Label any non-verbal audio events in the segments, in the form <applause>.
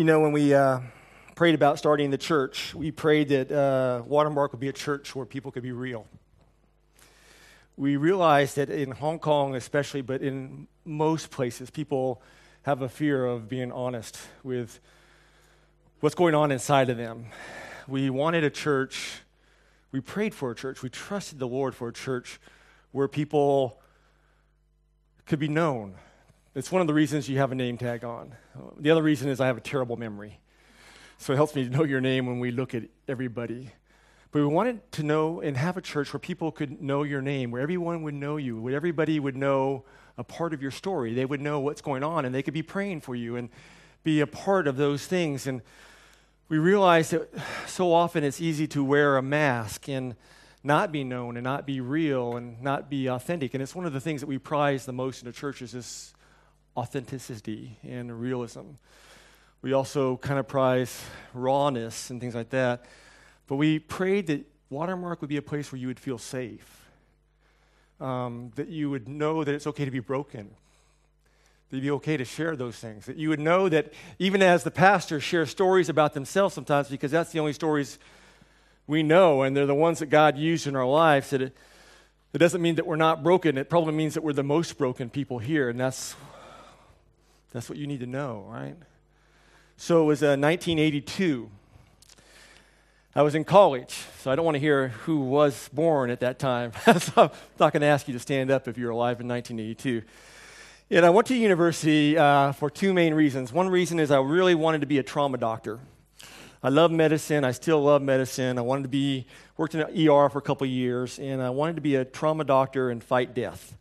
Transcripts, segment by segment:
You know, when we uh, prayed about starting the church, we prayed that uh, Watermark would be a church where people could be real. We realized that in Hong Kong, especially, but in most places, people have a fear of being honest with what's going on inside of them. We wanted a church, we prayed for a church, we trusted the Lord for a church where people could be known, it's one of the reasons you have a name tag on. The other reason is I have a terrible memory. So it helps me to know your name when we look at everybody. But we wanted to know and have a church where people could know your name, where everyone would know you, where everybody would know a part of your story. They would know what's going on and they could be praying for you and be a part of those things. And we realized that so often it's easy to wear a mask and not be known and not be real and not be authentic. And it's one of the things that we prize the most in the churches is authenticity and realism. We also kind of prize rawness and things like that. But we prayed that Watermark would be a place where you would feel safe, um, that you would know that it's okay to be broken, that it'd be okay to share those things, that you would know that even as the pastors share stories about themselves sometimes, because that's the only stories we know, and they're the ones that God used in our lives, that it, it doesn't mean that we're not broken. It probably means that we're the most broken people here, and that's that's what you need to know, right? So it was uh, 1982. I was in college, so I don't want to hear who was born at that time. <laughs> so I'm not going to ask you to stand up if you're alive in 1982. And I went to university uh, for two main reasons. One reason is I really wanted to be a trauma doctor. I love medicine. I still love medicine. I wanted to be worked in an ER for a couple years, and I wanted to be a trauma doctor and fight death.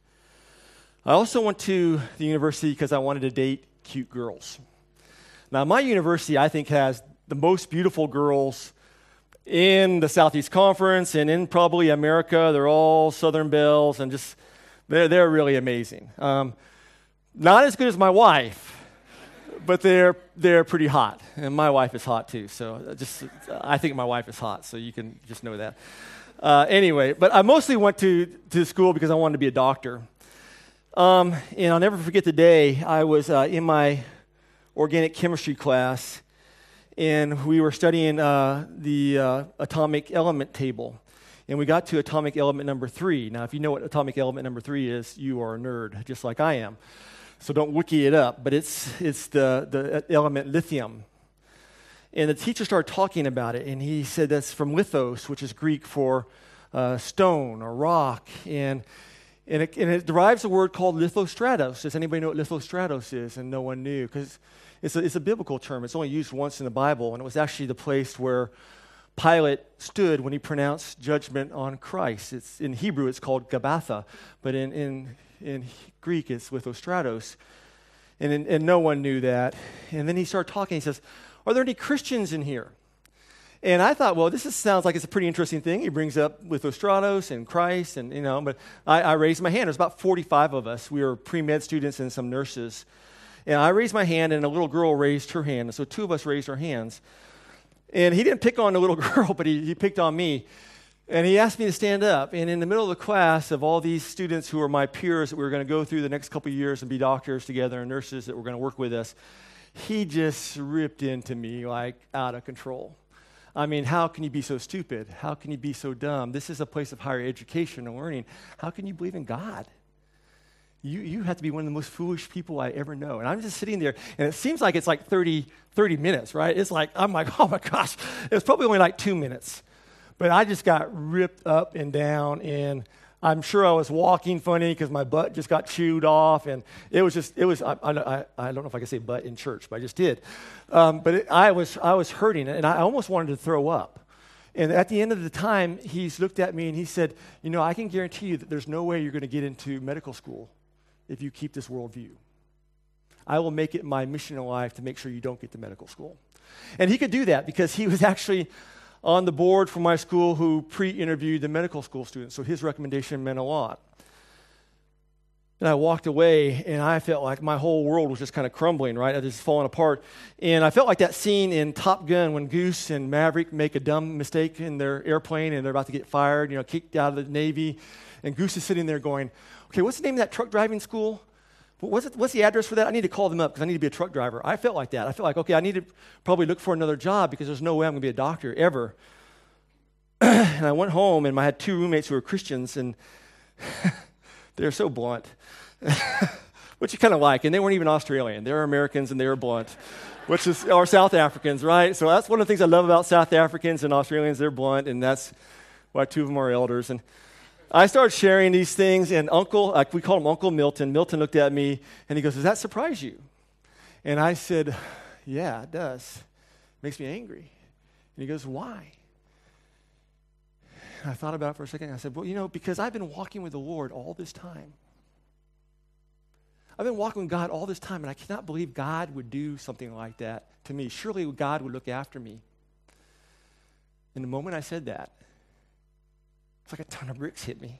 I also went to the university because I wanted to date cute girls. Now, my university, I think, has the most beautiful girls in the Southeast Conference and in probably America. They're all Southern Belles and just, they're, they're really amazing. Um, not as good as my wife, but they're, they're pretty hot. And my wife is hot too. So just, I think my wife is hot, so you can just know that. Uh, anyway, but I mostly went to, to school because I wanted to be a doctor. Um, and I'll never forget the day I was uh, in my organic chemistry class, and we were studying uh, the uh, atomic element table. And we got to atomic element number three. Now, if you know what atomic element number three is, you are a nerd, just like I am. So don't wiki it up, but it's, it's the, the element lithium. And the teacher started talking about it, and he said that's from lithos, which is Greek for uh, stone or rock. And and it, and it derives a word called lithostratos. Does anybody know what lithostratos is? And no one knew because it's a, it's a biblical term. It's only used once in the Bible, and it was actually the place where Pilate stood when he pronounced judgment on Christ. It's, in Hebrew, it's called Gabbatha, but in, in, in Greek, it's lithostratos. And, and no one knew that. And then he started talking. He says, Are there any Christians in here? And I thought, well, this is, sounds like it's a pretty interesting thing. He brings up lithostratos and Christ, and you know, but I, I raised my hand. There's about 45 of us. We were pre med students and some nurses. And I raised my hand, and a little girl raised her hand. And so two of us raised our hands. And he didn't pick on the little <laughs> girl, but he, he picked on me. And he asked me to stand up. And in the middle of the class of all these students who were my peers that we were going to go through the next couple years and be doctors together and nurses that were going to work with us, he just ripped into me like out of control. I mean, how can you be so stupid? How can you be so dumb? This is a place of higher education and learning. How can you believe in God? You, you have to be one of the most foolish people I ever know. And I'm just sitting there, and it seems like it's like 30, 30 minutes, right? It's like, I'm like, <laughs> oh my gosh. It was probably only like two minutes. But I just got ripped up and down, and I'm sure I was walking funny because my butt just got chewed off, and it was just, it was, I, I, I don't know if I can say butt in church, but I just did. Um, but it, I, was, I was hurting, and I almost wanted to throw up. And at the end of the time, he's looked at me and he said, You know, I can guarantee you that there's no way you're going to get into medical school if you keep this worldview. I will make it my mission in life to make sure you don't get to medical school. And he could do that because he was <laughs> actually on the board for my school who pre interviewed the medical school students, so his recommendation meant a lot. And I walked away, and I felt like my whole world was just kind of crumbling, right? I just falling apart. And I felt like that scene in Top Gun when Goose and Maverick make a dumb mistake in their airplane and they're about to get fired, you know, kicked out of the Navy. And Goose is sitting there going, okay, what's the name of that truck driving school? What's, it, what's the address for that? I need to call them up because I need to be a truck driver. I felt like that. I felt like, okay, I need to probably look for another job because there's no way I'm going to be a doctor ever. <clears throat> and I went home and I had two roommates who were Christians and <laughs> they're so blunt. <laughs> which you kind of like. And they weren't even Australian. They were Americans and they were blunt, which is, or South Africans, right? So that's one of the things I love about South Africans and Australians. They're blunt, and that's why two of them are elders. And I started sharing these things, and Uncle, like we call him Uncle Milton, Milton looked at me and he goes, Does that surprise you? And I said, Yeah, it does. It makes me angry. And he goes, Why? And I thought about it for a second. I said, Well, you know, because I've been walking with the Lord all this time. I've been walking with God all this time, and I cannot believe God would do something like that to me. Surely God would look after me. And the moment I said that, it's like a ton of bricks hit me.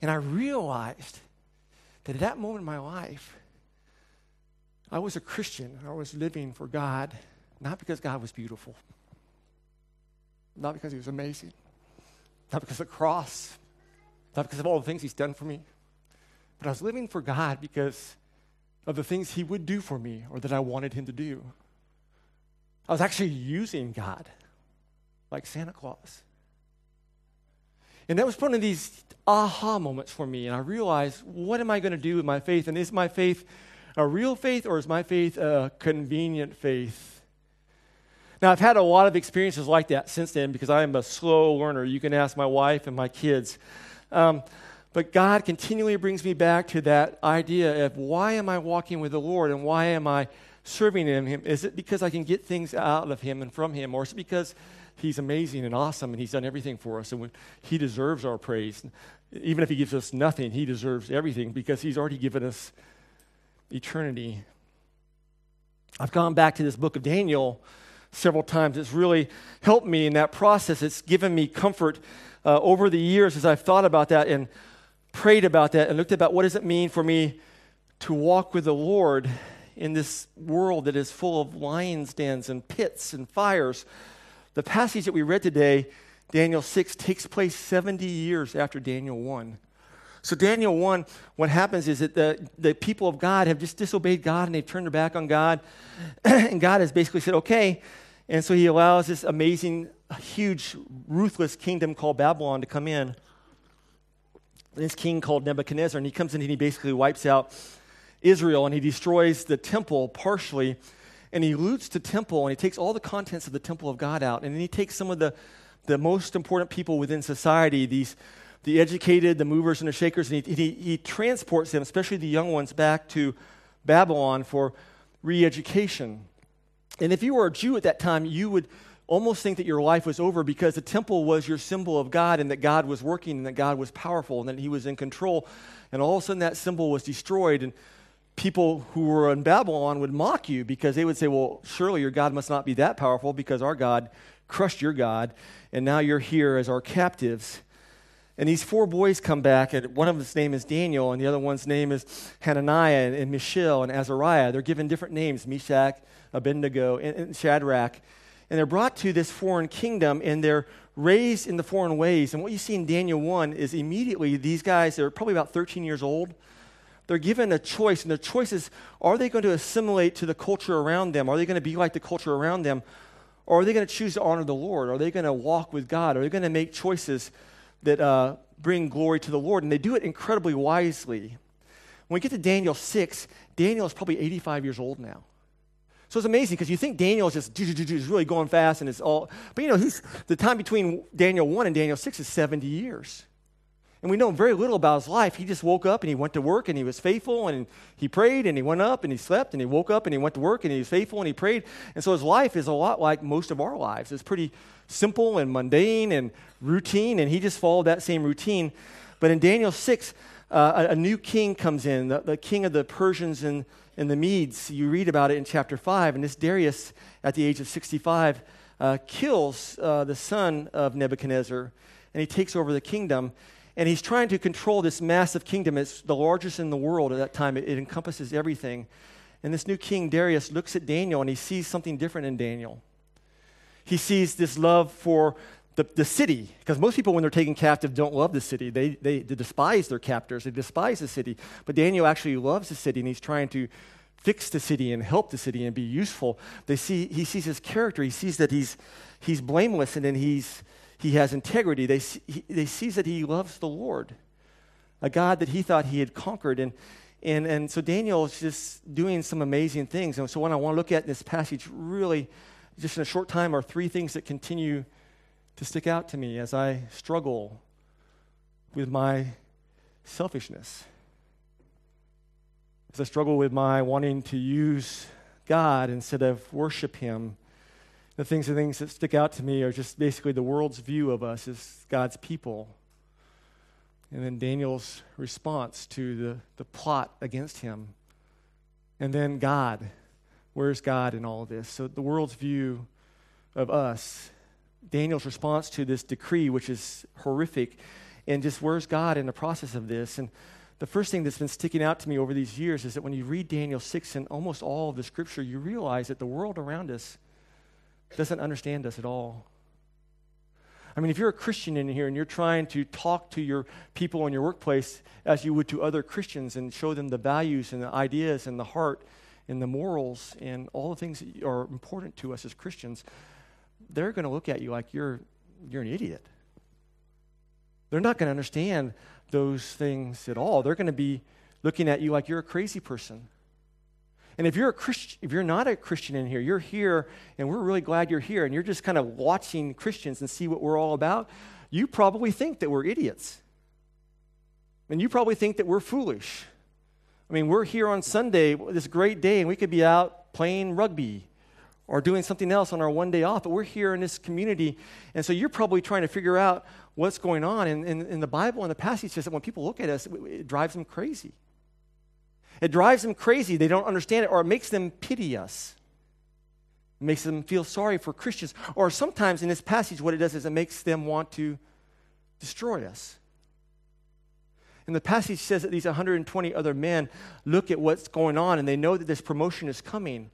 And I realized that at that moment in my life, I was a Christian. I was living for God, not because God was beautiful, not because He was amazing, not because of the cross, not because of all the things He's done for me, but I was living for God because of the things He would do for me or that I wanted Him to do. I was actually using God like Santa Claus. And that was one of these aha moments for me. And I realized, what am I going to do with my faith? And is my faith a real faith or is my faith a convenient faith? Now, I've had a lot of experiences like that since then because I am a slow learner. You can ask my wife and my kids. Um, but God continually brings me back to that idea of why am I walking with the Lord and why am I serving Him? Is it because I can get things out of Him and from Him, or is it because He's amazing and awesome and He's done everything for us. And He deserves our praise. Even if He gives us nothing, He deserves everything because He's already given us eternity. I've gone back to this book of Daniel several times. It's really helped me in that process. It's given me comfort uh, over the years as I've thought about that and prayed about that and looked about what does it mean for me to walk with the Lord in this world that is full of lions' dens and pits and fires. The passage that we read today, Daniel 6, takes place 70 years after Daniel 1. So, Daniel 1, what happens is that the, the people of God have just disobeyed God and they've turned their back on God. <clears throat> and God has basically said, okay. And so he allows this amazing, huge, ruthless kingdom called Babylon to come in. This king called Nebuchadnezzar, and he comes in and he basically wipes out Israel and he destroys the temple partially and he loots the temple and he takes all the contents of the temple of God out. And then he takes some of the, the most important people within society, these the educated, the movers and the shakers, and he, he, he transports them, especially the young ones, back to Babylon for re education. And if you were a Jew at that time, you would almost think that your life was over because the temple was your symbol of God and that God was working and that God was powerful and that He was in control. And all of a sudden, that symbol was destroyed. And people who were in Babylon would mock you because they would say, Well, surely your God must not be that powerful because our God crushed your God, and now you're here as our captives. And these four boys come back, and one of them's name is Daniel, and the other one's name is Hananiah, and, and Mishael, and Azariah. They're given different names Meshach, Abednego, and, and Shadrach. And they're brought to this foreign kingdom, and they're raised in the foreign ways. And what you see in Daniel 1 is immediately these guys, they're probably about 13 years old they're given a choice, and the choice is are they going to assimilate to the culture around them? Are they going to be like the culture around them? Or are they going to choose to honor the Lord? Are they going to walk with God? Are they going to make choices that uh, bring glory to the Lord? And they do it incredibly wisely. When we get to Daniel 6, Daniel is probably 85 years old now. So it's amazing because you think Daniel is just really going fast and it's all, but you know, the time between Daniel 1 and Daniel 6 is 70 years. And we know very little about his life. He just woke up and he went to work and he was faithful and he prayed and he went up and he slept and he woke up and he went to work and he was faithful and he prayed. And so his life is a lot like most of our lives. It's pretty simple and mundane and routine, and he just followed that same routine. But in Daniel 6, uh, a, a, new king comes in, the, the, king of the Persians and, and the Medes. You read about it in chapter 5. And this Darius, at the age of 65, uh, kills uh, the son of Nebuchadnezzar and he takes over the kingdom and he's trying to control this massive kingdom. It's the largest in the world at that time, it, it encompasses everything. And this new king, Darius, looks at Daniel and he sees something different in Daniel. He sees this love for the, the city, because most people, when they're taken captive, don't love the city. They, they, they despise their captors, they despise the city. But Daniel actually loves the city, and he's trying to fix the city and help the city and be useful. They see, he sees his character, he sees that he's, he's blameless, and then he's, he has integrity. They, see, he, they sees that he loves the Lord, a God that he thought he had conquered. And, and, and so Daniel is just doing some amazing things. And so, what I want to look at in this passage, really, just in a short time, are three things that continue to stick out to me as I struggle with my selfishness. As I struggle with my wanting to use God instead of worship Him. The things, the things that stick out to me are just basically the world's view of us as God's people. And then Daniel's response to the, the plot against him. And then God. Where's God in all of this? So the world's view of us Daniel's response to this decree, which is horrific, and just where's God in the process of this? And the first thing that's been sticking out to me over these years is that when you read Daniel 6 and almost all of the scripture, you realize that the world around us doesn't understand us at all. I mean, if you're a Christian in here and you're trying to talk to your people in your workplace as you would to other Christians and show them the values and the ideas and the heart and the morals and all the things that are important to us as Christians, they're going to look at you like you're, you're an idiot. They're not going to understand those things at all. They're going to be looking at you like you're a crazy person. And if you're a Christian, if you're not a Christian in here, you're here and we're really glad you're here and you're just kind of watching Christians and see what we're all about, you probably think that we're idiots. And you probably think that we're foolish. I mean, we're here on Sunday, this great day, and we could be out playing rugby or doing something else on our one day off, but we're here in this community. And so you're probably trying to figure out what's going on. And in the Bible and the passage says that when people look at us, it, it drives them crazy. It drives them crazy. They don't understand it, or it makes them pity us. It makes them feel sorry for Christians. Or sometimes in this passage, what it does is it makes them want to destroy us. And the passage says that these 120 other men look at what's going on and they know that this promotion is coming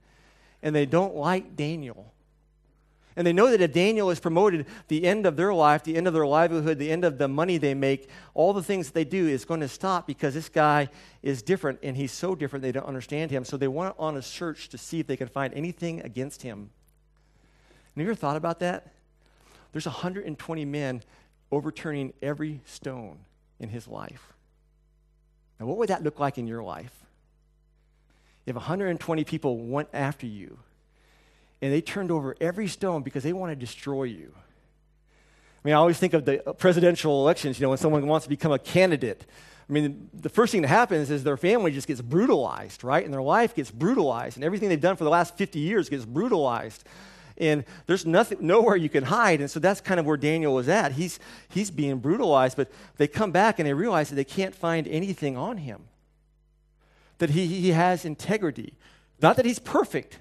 and they don't like Daniel. And they know that if Daniel is promoted, the end of their life, the end of their livelihood, the end of the money they make, all the things they do is going to stop because this guy is different and he's so different they don't understand him. So they want on a search to see if they can find anything against him. And have you ever thought about that? There's 120 men overturning every stone in his life. Now, what would that look like in your life? if 120 people went after you and they turned over every stone because they want to destroy you. I mean, I always think of the presidential elections, you know, when someone wants to become a candidate. I mean, the first thing that happens is their family just gets brutalized, right? And their life gets brutalized, and everything they've done for the last 50 years gets brutalized. And there's nothing, nowhere you can hide. And so that's kind of where Daniel was at. He's, he's being brutalized, but they come back and they realize that they can't find anything on him that he, he has integrity. Not that he's perfect,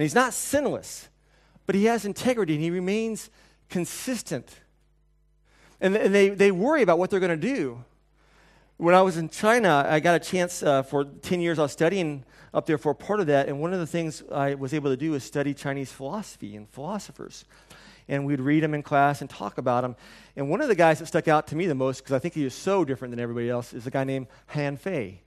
and he's not sinless, but he has integrity and he remains consistent. And, and they, they worry about what they're going to do. When I was in China, I got a chance uh, for 10 years, I was studying up there for part of that. And one of the things I was able to do is study Chinese philosophy and philosophers. And we'd read them in class and talk about them. And one of the guys that stuck out to me the most, because I think he was so different than everybody else, is a guy named Han Fei.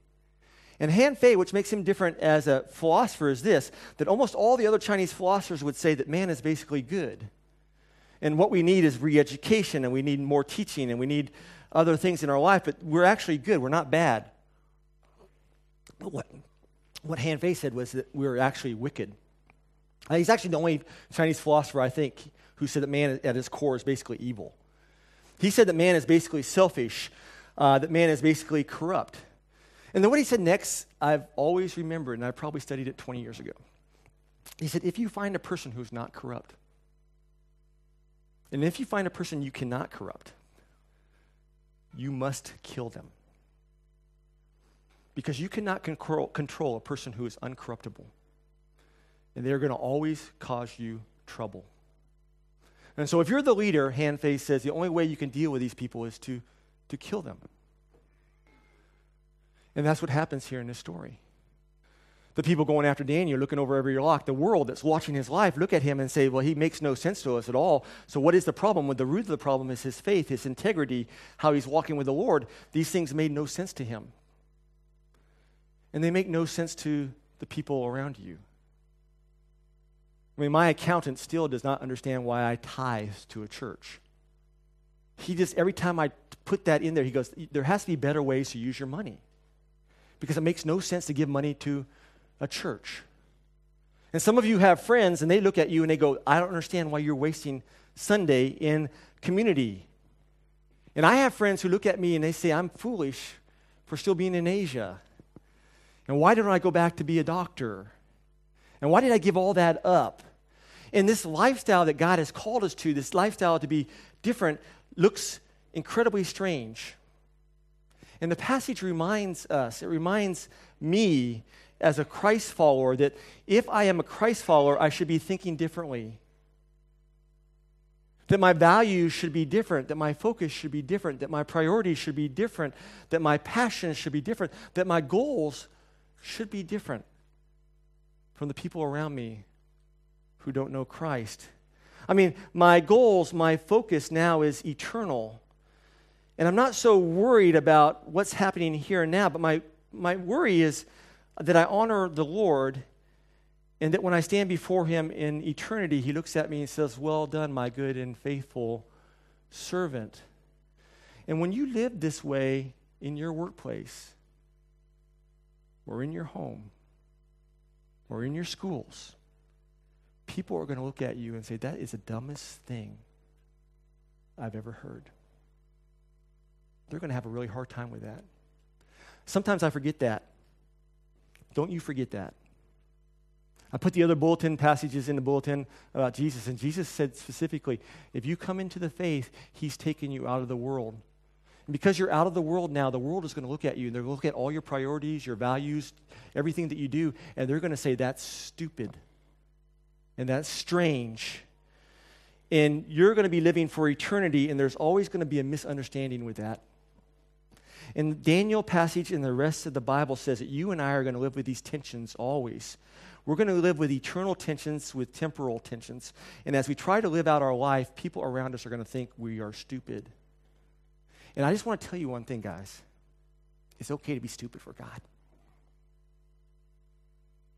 And Han Fei, which makes him different as a philosopher, is this that almost all the other Chinese philosophers would say that man is basically good. And what we need is re education, and we need more teaching, and we need other things in our life, but we're actually good. We're not bad. But what, what Han Fei said was that we're actually wicked. Uh, he's actually the only Chinese philosopher, I think, who said that man at his core is basically evil. He said that man is basically selfish, uh, that man is basically corrupt. And then what he said next, I've always remembered, and I probably studied it 20 years ago. He said, if you find a person who's not corrupt, and if you find a person you cannot corrupt, you must kill them. Because you cannot control, a person who is uncorruptible. And they're going to always cause you trouble. And so if you're the leader, Han Fei says the only way you can deal with these people is to, to kill them. And that's what happens here in this story. The people going after Daniel, looking over every rock, the world that's watching his life, look at him and say, Well, he makes no sense to us at all. So, what is the problem? Well, the root of the problem is his faith, his integrity, how he's walking with the Lord. These things made no sense to him. And they make no sense to the people around you. I mean, my accountant still does not understand why I tithe to a church. He just, every time I put that in there, he goes, There has to be better ways to use your money. Because it makes no sense to give money to a church. And some of you have friends and they look at you and they go, I don't understand why you're wasting Sunday in community. And I have friends who look at me and they say, I'm foolish for still being in Asia. And why don't I go back to be a doctor? And why did I give all that up? And this lifestyle that God has called us to, this lifestyle to be different, looks incredibly strange. And the passage reminds us, it reminds me as a Christ follower that if I am a Christ follower, I should be thinking differently. That my values should be different, that my focus should be different, that my priorities should be different, that my passions should be different, that my goals should be different from the people around me who don't know Christ. I mean, my goals, my focus now is eternal. And I'm not so worried about what's happening here and now, but my, my worry is that I honor the Lord and that when I stand before Him in eternity, He looks at me and says, Well done, my good and faithful servant. And when you live this way in your workplace, or in your home, or in your schools, people are going to look at you and say, That is the dumbest thing I've ever heard. They're going to have a really hard time with that. Sometimes I forget that. Don't you forget that. I put the other bulletin passages in the bulletin about Jesus, and Jesus said specifically, if you come into the faith, he's taken you out of the world. And because you're out of the world now, the world is going to look at you, and they're going to look at all your priorities, your values, everything that you do, and they're going to say, that's stupid. And that's strange. And you're going to be living for eternity, and there's always going to be a misunderstanding with that. And Daniel passage and the rest of the Bible says that you and I are going to live with these tensions always. We're going to live with eternal tensions, with temporal tensions. And as we try to live out our life, people around us are going to think we are stupid. And I just want to tell you one thing, guys. It's okay to be stupid for God.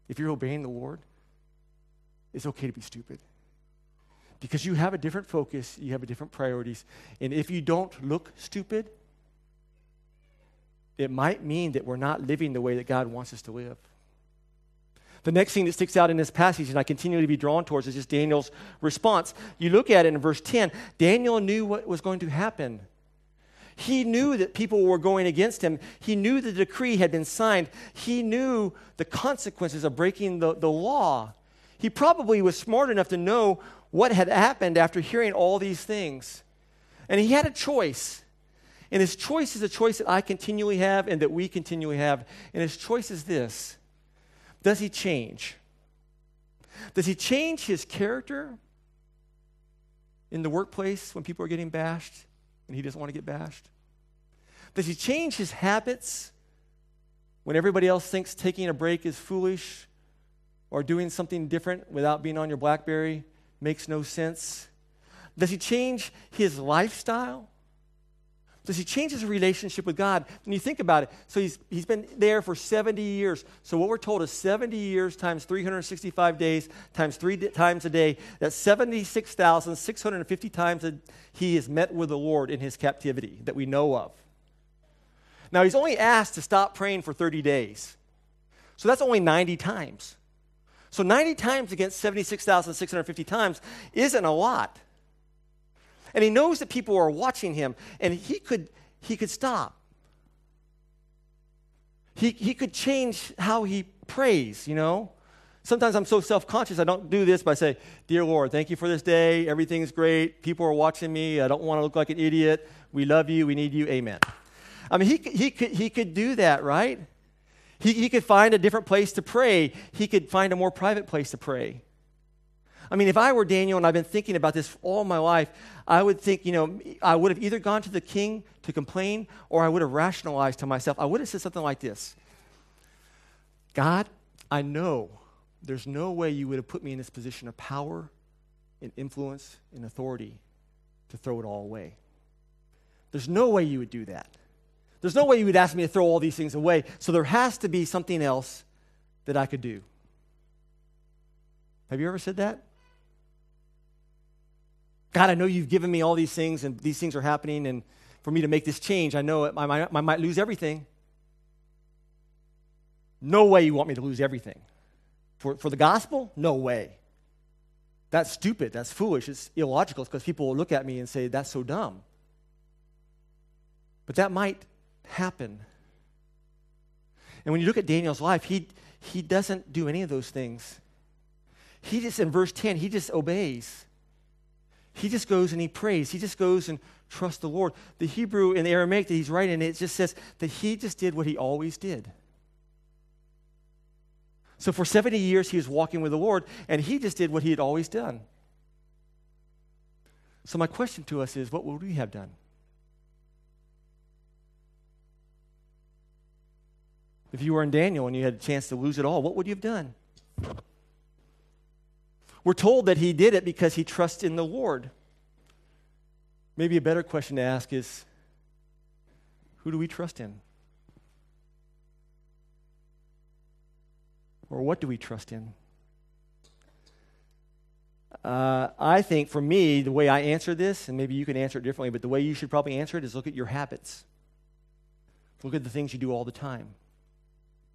If you're obeying the Lord, it's okay to be stupid. Because you have a different focus, you have a different priorities. And if you don't look stupid, it might mean that we're not living the way that God wants us to live. The next thing that sticks out in this passage, and I continue to be drawn towards, is just Daniel's response. You look at it in verse 10. Daniel knew what was going to happen. He knew that people were going against him. He knew the decree had been signed. He knew the consequences of breaking the, the law. He probably was smart enough to know what had happened after hearing all these things. And he had a choice. And his choice is a choice that I continually have and that we continually have. And his choice is this Does he change? Does he change his character in the workplace when people are getting bashed and he doesn't want to get bashed? Does he change his habits when everybody else thinks taking a break is foolish or doing something different without being on your Blackberry makes no sense? Does he change his lifestyle? Does he change his relationship with God? When you think about it, so he's, he's been there for 70 years. So what we're told is 70 years times 365 days times three times a day. That's 76,650 times a, he has met with the Lord in his captivity that we know of. Now, he's only asked to stop praying for 30 days. So that's only 90 times. So 90 times against 76,650 times isn't a lot. And he knows that people are watching him, and he could, he could stop. He, he could change how he prays, you know? Sometimes I'm so self conscious, I don't do this but I say, Dear Lord, thank you for this day. Everything's great. People are watching me. I don't want to look like an idiot. We love you. We need you. Amen. I mean, he, he, could, he could do that, right? He, he could find a different place to pray. He could find a more private place to pray. I mean, if I were Daniel and I've been thinking about this all my life, I would think, you know, I would have either gone to the king to complain or I would have rationalized to myself. I would have said something like this God, I know there's no way you would have put me in this position of power and influence and authority to throw it all away. There's no way you would do that. There's no way you would ask me to throw all these things away. So there has to be something else that I could do. Have you ever said that? God, I know you've given me all these things and these things are happening, and for me to make this change, I know I might, I might lose everything. No way you want me to lose everything. For, for the gospel? No way. That's stupid. That's foolish. It's illogical because people will look at me and say, that's so dumb. But that might happen. And when you look at Daniel's life, he, he doesn't do any of those things. He just, in verse 10, he just obeys. He just goes and he prays. He just goes and trusts the Lord. The Hebrew and the Aramaic that he's writing, it just says that he just did what he always did. So for 70 years, he was walking with the Lord, and he just did what he had always done. So, my question to us is what would we have done? If you were in Daniel and you had a chance to lose it all, what would you have done? We're told that he did it because he trusts in the Lord. Maybe a better question to ask is who do we trust in? Or what do we trust in? Uh, I think for me, the way I answer this, and maybe you can answer it differently, but the way you should probably answer it is look at your habits. Look at the things you do all the time.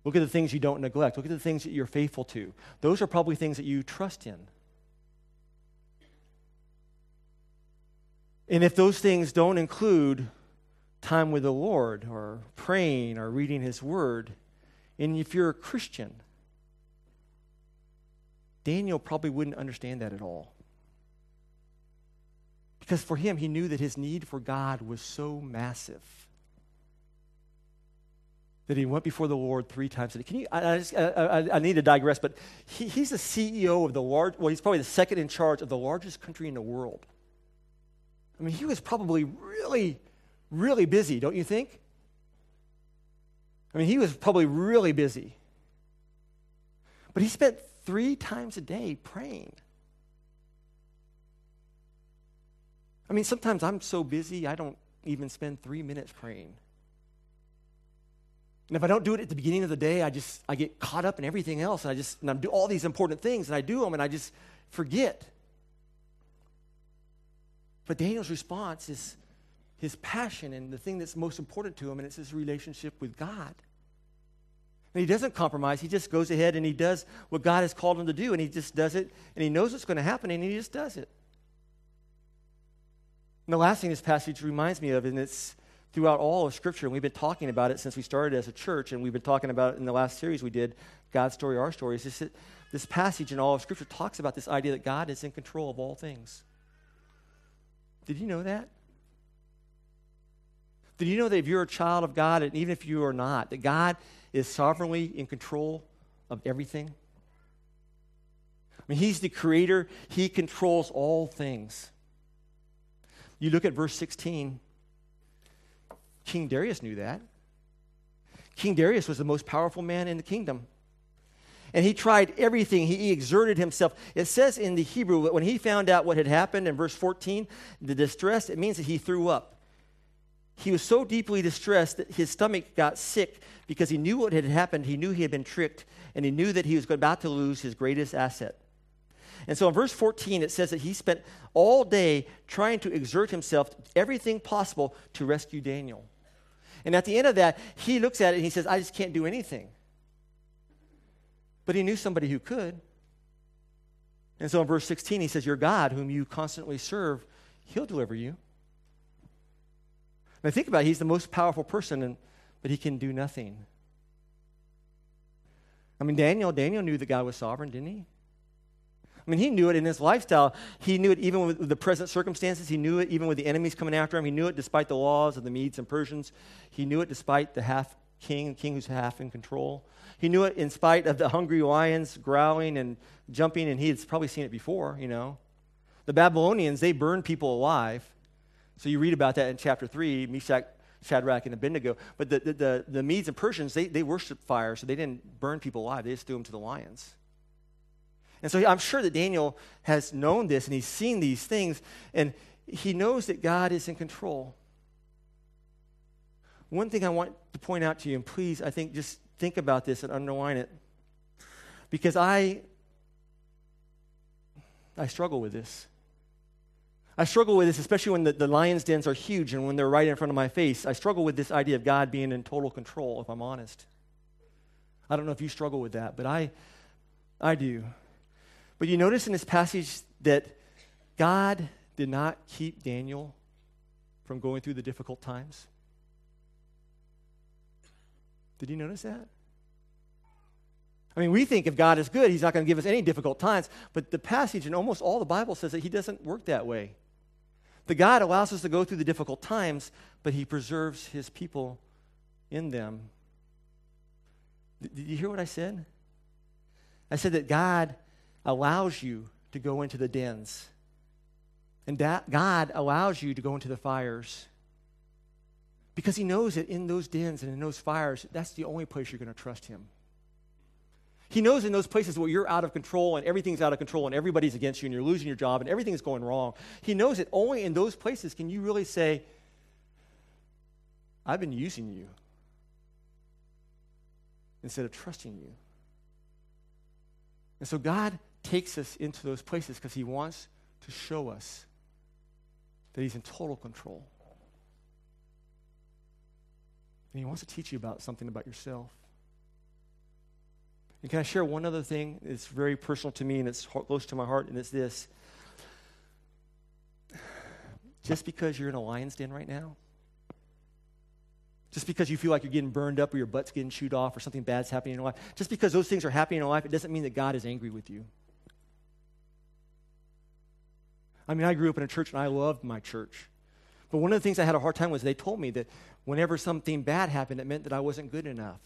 Look at the things you don't neglect. Look at the things that you're faithful to. Those are probably things that you trust in. And if those things don't include time with the Lord or praying or reading His Word, and if you're a Christian, Daniel probably wouldn't understand that at all. Because for him, he knew that his need for God was so massive that he went before the Lord three times a day. Can you, I, I, just, I, I need to digress, but he, he's the CEO of the large, well, he's probably the second in charge of the largest country in the world. I mean, he was probably really, really busy, don't you think? I mean, he was probably really busy. But he spent three times a day praying. I mean, sometimes I'm so busy, I don't even spend three minutes praying. And if I don't do it at the beginning of the day, I just I get caught up in everything else, and I just and I do all these important things, and I do them, and I just forget. But Daniel's response is his passion and the thing that's most important to him, and it's his relationship with God. And he doesn't compromise. He just goes ahead and he does what God has called him to do, and he just does it, and he knows what's going to happen, and he just does it. And the last thing this passage reminds me of, and it's throughout all of Scripture, and we've been talking about it since we started as a church, and we've been talking about it in the last series we did, God's Story, Our Story, is this, this passage in all of Scripture talks about this idea that God is in control of all things. Did you know that? Did you know that if you're a child of God, and even if you are not, that God is sovereignly in control of everything? I mean, He's the creator, He controls all things. You look at verse 16, King Darius knew that. King Darius was the most powerful man in the kingdom. And he tried everything. He exerted himself. It says in the Hebrew that when he found out what had happened in verse 14, the distress, it means that he threw up. He was so deeply distressed that his stomach got sick because he knew what had happened. He knew he had been tricked, and he knew that he was about to lose his greatest asset. And so in verse 14, it says that he spent all day trying to exert himself, everything possible, to rescue Daniel. And at the end of that, he looks at it and he says, I just can't do anything. But he knew somebody who could. And so in verse 16, he says, Your God, whom you constantly serve, he'll deliver you. Now think about it, he's the most powerful person, and, but he can do nothing. I mean, Daniel, Daniel knew that God was sovereign, didn't he? I mean, he knew it in his lifestyle. He knew it even with the present circumstances. He knew it even with the enemies coming after him. He knew it despite the laws of the Medes and Persians. He knew it despite the half king, king who's half in control. He knew it in spite of the hungry lions growling and jumping, and he had probably seen it before, you know. The Babylonians, they burned people alive. So you read about that in chapter 3. Meshach, Shadrach and Abednego. But the, the, the, the Medes and Persians, they, they worshiped fire, so they didn't burn people alive. They just threw them to the lions. And so I'm sure that Daniel has known this and he's seen these things, and he knows that God is in control. One thing I want to point out to you, and please, I think just think about this and underline it, because I, I struggle with this. I struggle with this, especially when the, the lion's dens are huge and when they're right in front of my face. I struggle with this idea of God being in total control, if I'm honest. I don't know if you struggle with that, but I, I do. But you notice in this passage that God did not keep Daniel from going through the difficult times. Did you notice that? I mean, we think if God is good, He's not going to give us any difficult times. But the passage in almost all the Bible says that He doesn't work that way. The God allows us to go through the difficult times, but He preserves His people in them. Did you hear what I said? I said that God allows you to go into the dens, and that God allows you to go into the fires because He knows that in those dens and in those fires, that's the only place you're going to trust Him. He knows in those places where you're out of control and everything's out of control and everybody's against you and you're losing your job and everything's going wrong. He knows that only in those places can you really say, I've been using you instead of trusting you. And so God takes us into those places because He wants to show us that He's in total control. And He wants to teach you about something about yourself. And can I share one other thing? It's very personal to me and it's close to my heart, and it's this. Just because you're in a lion's den right now, just because you feel like you're getting burned up or your butt's getting chewed off or something bad's happening in your life, just because those things are happening in your life, it doesn't mean that God is angry with you. I mean, I grew up in a church and I loved my church. But one of the things I had a hard time was they told me that whenever something bad happened, it meant that I wasn't good enough.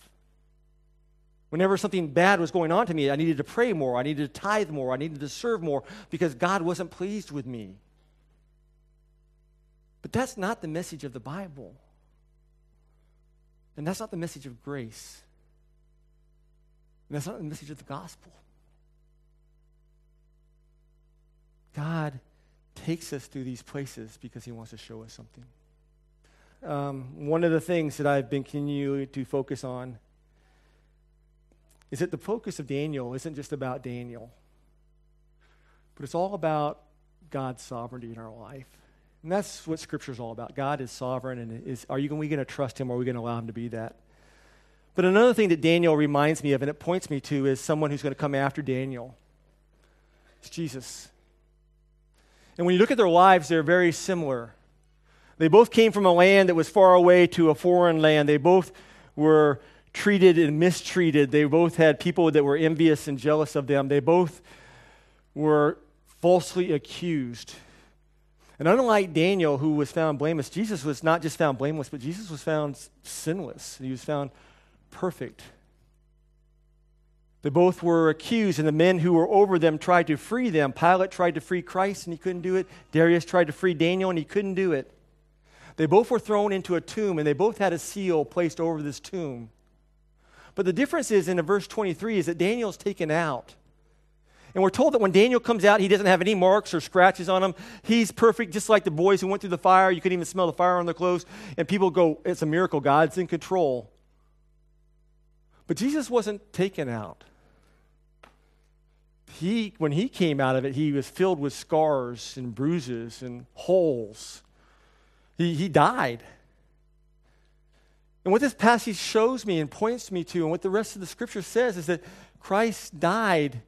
Whenever something bad was going on to me, I needed to pray more, I needed to tithe more, I needed to serve more because God wasn't pleased with me. But that's not the message of the Bible. And that's not the message of grace. And that's not the message of the gospel. God takes us through these places because he wants to show us something. Um, one of the things that I've been continuing to focus on is that the focus of Daniel isn't just about Daniel, but it's all about God's sovereignty in our life. And that's what Scripture is all about. God is sovereign, and is, are you, going to trust Him or are we going to allow Him to be that? But another thing that Daniel reminds me of, and it points me to, is someone who's going to come after Daniel. It's Jesus. And when you look at their lives, they're very similar. They both came from a land that was far away to a foreign land. They both were treated and mistreated. They both had people that were envious and jealous of them. They both were falsely accused. And unlike Daniel, who was found blameless, Jesus was not just found blameless, but Jesus was found sinless. He was found perfect. They both were accused, and the men who were over them tried to free them. Pilate tried to free Christ, and he couldn't do it. Darius tried to free Daniel, and he couldn't do it. They both were thrown into a tomb, and they both had a seal placed over this tomb. But the difference is in verse 23 is that Daniel's taken out. And we're told that when Daniel comes out, he doesn't have any marks or scratches on him. He's perfect, just like the boys who went through the fire. You could even smell the fire on their clothes. And people go, It's a miracle. God's in control. But Jesus wasn't taken out. He, when he came out of it, he was filled with scars and bruises and holes. He, he died. And what this passage shows me and points me to, and what the rest of the scripture says, is that Christ died.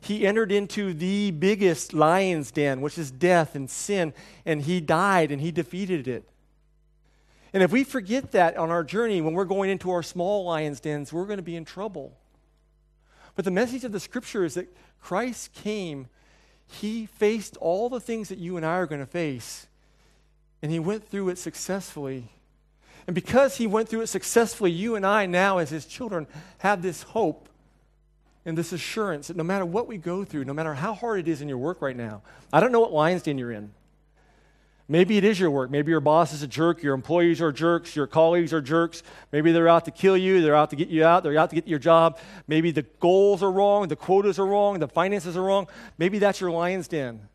He entered into the biggest lion's den, which is death and sin, and he died and he defeated it. And if we forget that on our journey, when we're going into our small lion's dens, we're going to be in trouble. But the message of the scripture is that Christ came, he faced all the things that you and I are going to face, and he went through it successfully and because he went through it successfully, you and I now, as his children, have this hope and this assurance that no matter what we go through, no matter how hard it is in your work right now, I don't know what lion's den you're in. Maybe it is your work. Maybe your boss is a jerk, your employees are jerks, your colleagues are jerks. Maybe they're out to kill you, they're out to get you out, they're out to get your job. Maybe the goals are wrong, the quotas are wrong, the finances are wrong. Maybe that's your lion's den.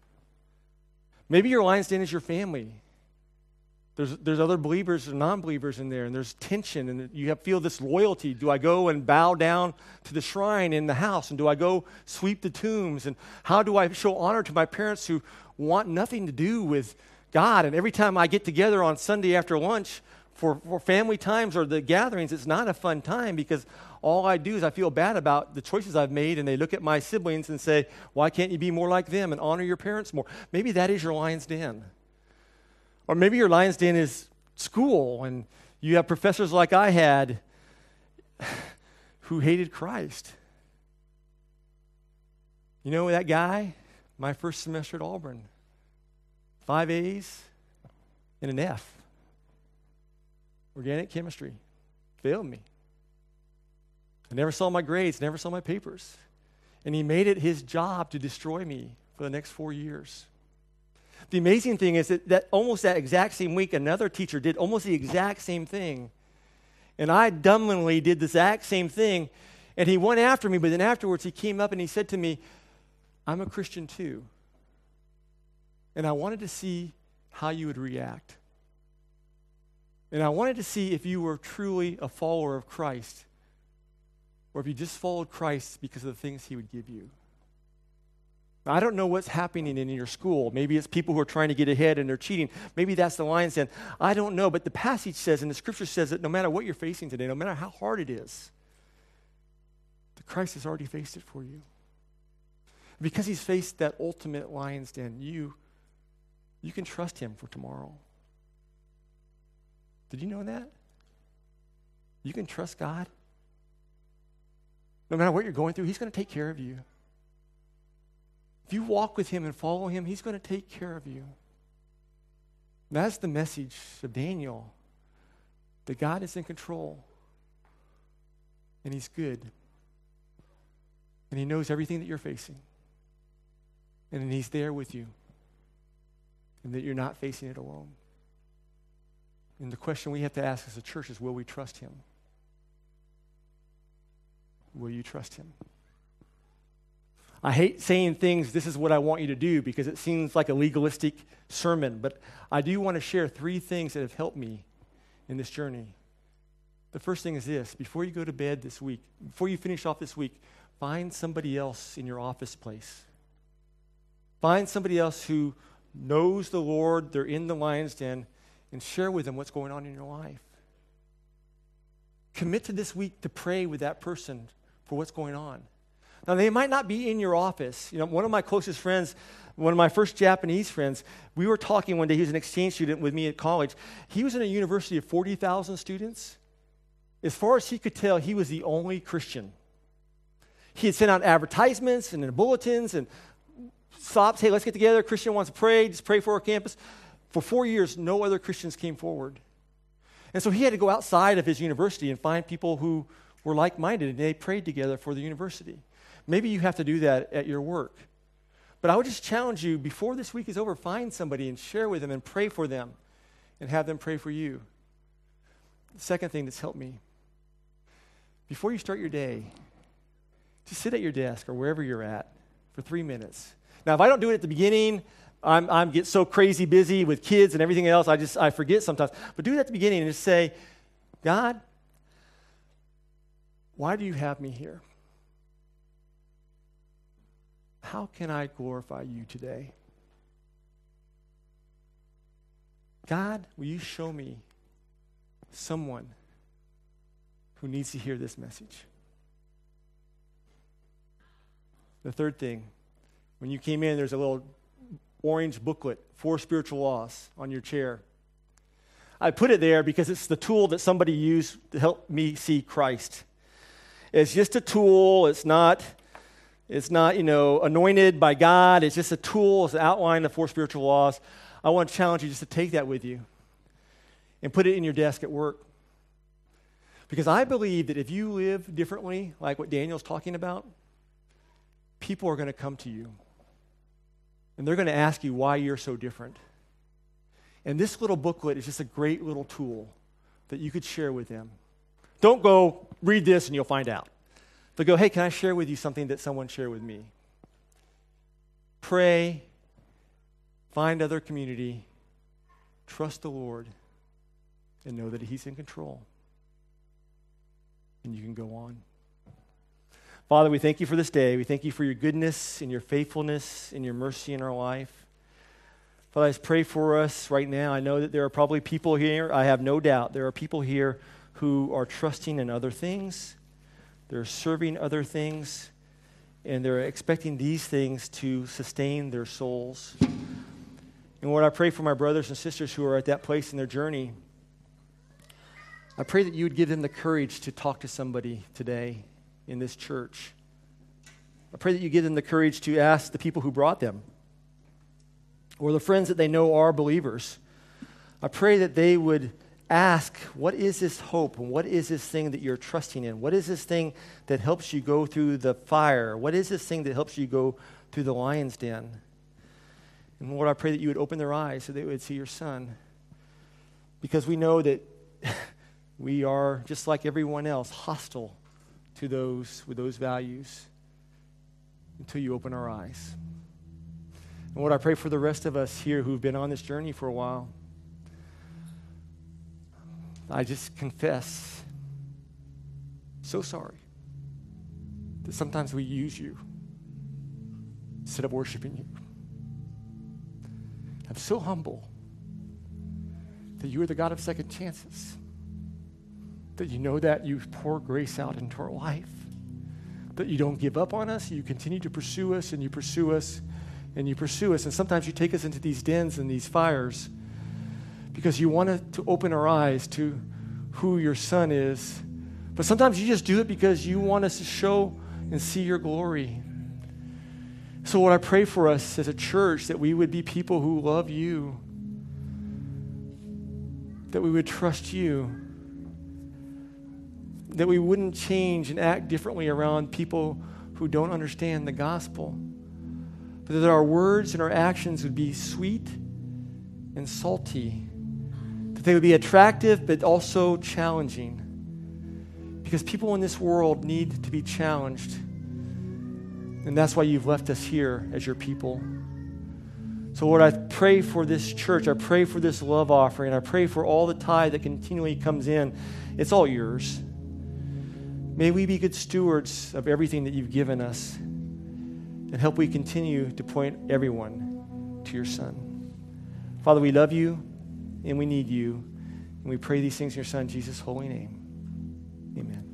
Maybe your lion's den is your family. There's, there's other believers and non believers in there, and there's tension, and you have, feel this loyalty. Do I go and bow down to the shrine in the house? And do I go sweep the tombs? And how do I show honor to my parents who want nothing to do with God. And every time I get together on Sunday after lunch for, for family times or the gatherings, it's not a fun time because all I do is I feel bad about the choices I've made, and they look at my siblings and say, Why can't you be more like them and honor your parents more? Maybe that is your lion's den. Or maybe your lion's den is school, and you have professors like I had who hated Christ. You know that guy, my first semester at Auburn? five A's and an F. Organic chemistry failed me. I never saw my grades, never saw my papers. And he made it his job to destroy me for the next four years. The amazing thing is that, that almost that exact same week, another teacher did almost the exact same thing. And I dumbly did the exact same thing. And he went after me, but then afterwards he came up and he said to me, I'm a Christian too. And I wanted to see how you would react. And I wanted to see if you were truly a follower of Christ or if you just followed Christ because of the things he would give you. I don't know what's happening in your school. Maybe it's people who are trying to get ahead and they're cheating. Maybe that's the lion's den. I don't know. But the passage says, and the scripture says that no matter what you're facing today, no matter how hard it is, the Christ has already faced it for you. Because he's faced that ultimate lion's den, you you can trust Him for tomorrow. Did you know that? You can trust God. No matter what you're going through, He's going to take care of you. If you walk with Him and follow Him, He's going to take care of you. That's the message of Daniel that God is in control and He's good and He knows everything that you're facing and He's there with you and that you're not facing it alone. And the question we have to ask as a church is will we trust him? Will you trust him? I hate saying things, this is what I want you to do, because it seems like a legalistic sermon, but I do want to share three things that have helped me in this journey. The first thing is this before you go to bed this week, before you finish off this week, find somebody else in your office place. Find somebody else who knows the Lord, they're in the lion's den, and share with them what's going on in your life. Commit to this week to pray with that person for what's going on. Now, they might not be in your office. You know, one of my closest friends, one of my first Japanese friends, we were talking one day. He was an exchange student with me at college. He was in a university of 40,000 students. As far as he could tell, he was the only Christian. He had sent out advertisements and bulletins and stops, hey, let's get together. Christian wants to pray, just pray for our campus. For four years, no other Christians came forward. And so he had to go outside of his university and find people who were like minded and they prayed together for the university. Maybe you have to do that at your work. But I would just challenge you before this week is over, find somebody and share with them and pray for them and have them pray for you. The second thing that's helped me before you start your day, just sit at your desk or wherever you're at for three minutes now, if I don't do it at the beginning, I'm, I'm get so crazy busy with kids and everything else, I just I forget sometimes. But do it at the beginning and just say, God, why do you have me here? How can I glorify you today? God, will you show me someone who needs to hear this message? The third thing when you came in, there's a little orange booklet, Four Spiritual Laws, on your chair. I put it there because it's the tool that somebody used to help me see Christ. It's just a tool. It's not, it's not, you know, anointed by God. It's just a tool. It's an outline of four spiritual laws. I want to challenge you just to take that with you and put it in your desk at work. Because I believe that if you live differently, like what Daniel's talking about, people are going to come to you. And they're going to ask you why you're so different. And this little booklet is just a great little tool that you could share with them. Don't go read this and you'll find out. But go, hey, can I share with you something that someone shared with me? Pray, find other community, trust the Lord, and know that He's in control. And you can go on. Father, we thank you for this day. We thank you for your goodness and your faithfulness and your mercy in our life. Father, I just pray for us right now. I know that there are probably people here, I have no doubt, there are people here who are trusting in other things, they're serving other things, and they're expecting these things to sustain their souls. And what I pray for my brothers and sisters who are at that place in their journey. I pray that you would give them the courage to talk to somebody today in this church. I pray that you give them the courage to ask the people who brought them or the friends that they know are believers. I pray that they would ask, What is this hope? And what is this thing that you're trusting in? What is this thing that helps you go through the fire? What is this thing that helps you go through the lion's den? And Lord, I pray that you would open their eyes so they would see your son. Because we know that <laughs> we are, just like everyone else, hostile to those with those values until you open our eyes. And Lord, I pray for the rest of us here who've been on this journey for a while. I just confess, so sorry that sometimes we use you instead of worshiping you. I'm so humble that you are the God of second chances, that you know that you pour grace out into our life, that you don't give up on us, you continue to pursue us, and you pursue us and you pursue us. And sometimes you take us into these dens and these fires because you want to open our eyes to who your son is. But sometimes you just do it because you want us to show and see your glory. So, what I pray for us as a church that we would be people who love you, that we would trust you, that we wouldn't change and act differently around people who don't understand the gospel but that our words and our actions would be sweet and salty, that they would be attractive but also challenging. Because people in this world need to be challenged. And that's why you've left us here as your people. So, Lord, I pray for this church. I pray for this love offering. I pray for all the tithe that continually comes in. It's all yours. May we be good stewards of everything that you've given us and help we continue to point everyone to your Son. Father, we love you and we need you. And we pray these things in your Son, Jesus' holy name. Amen.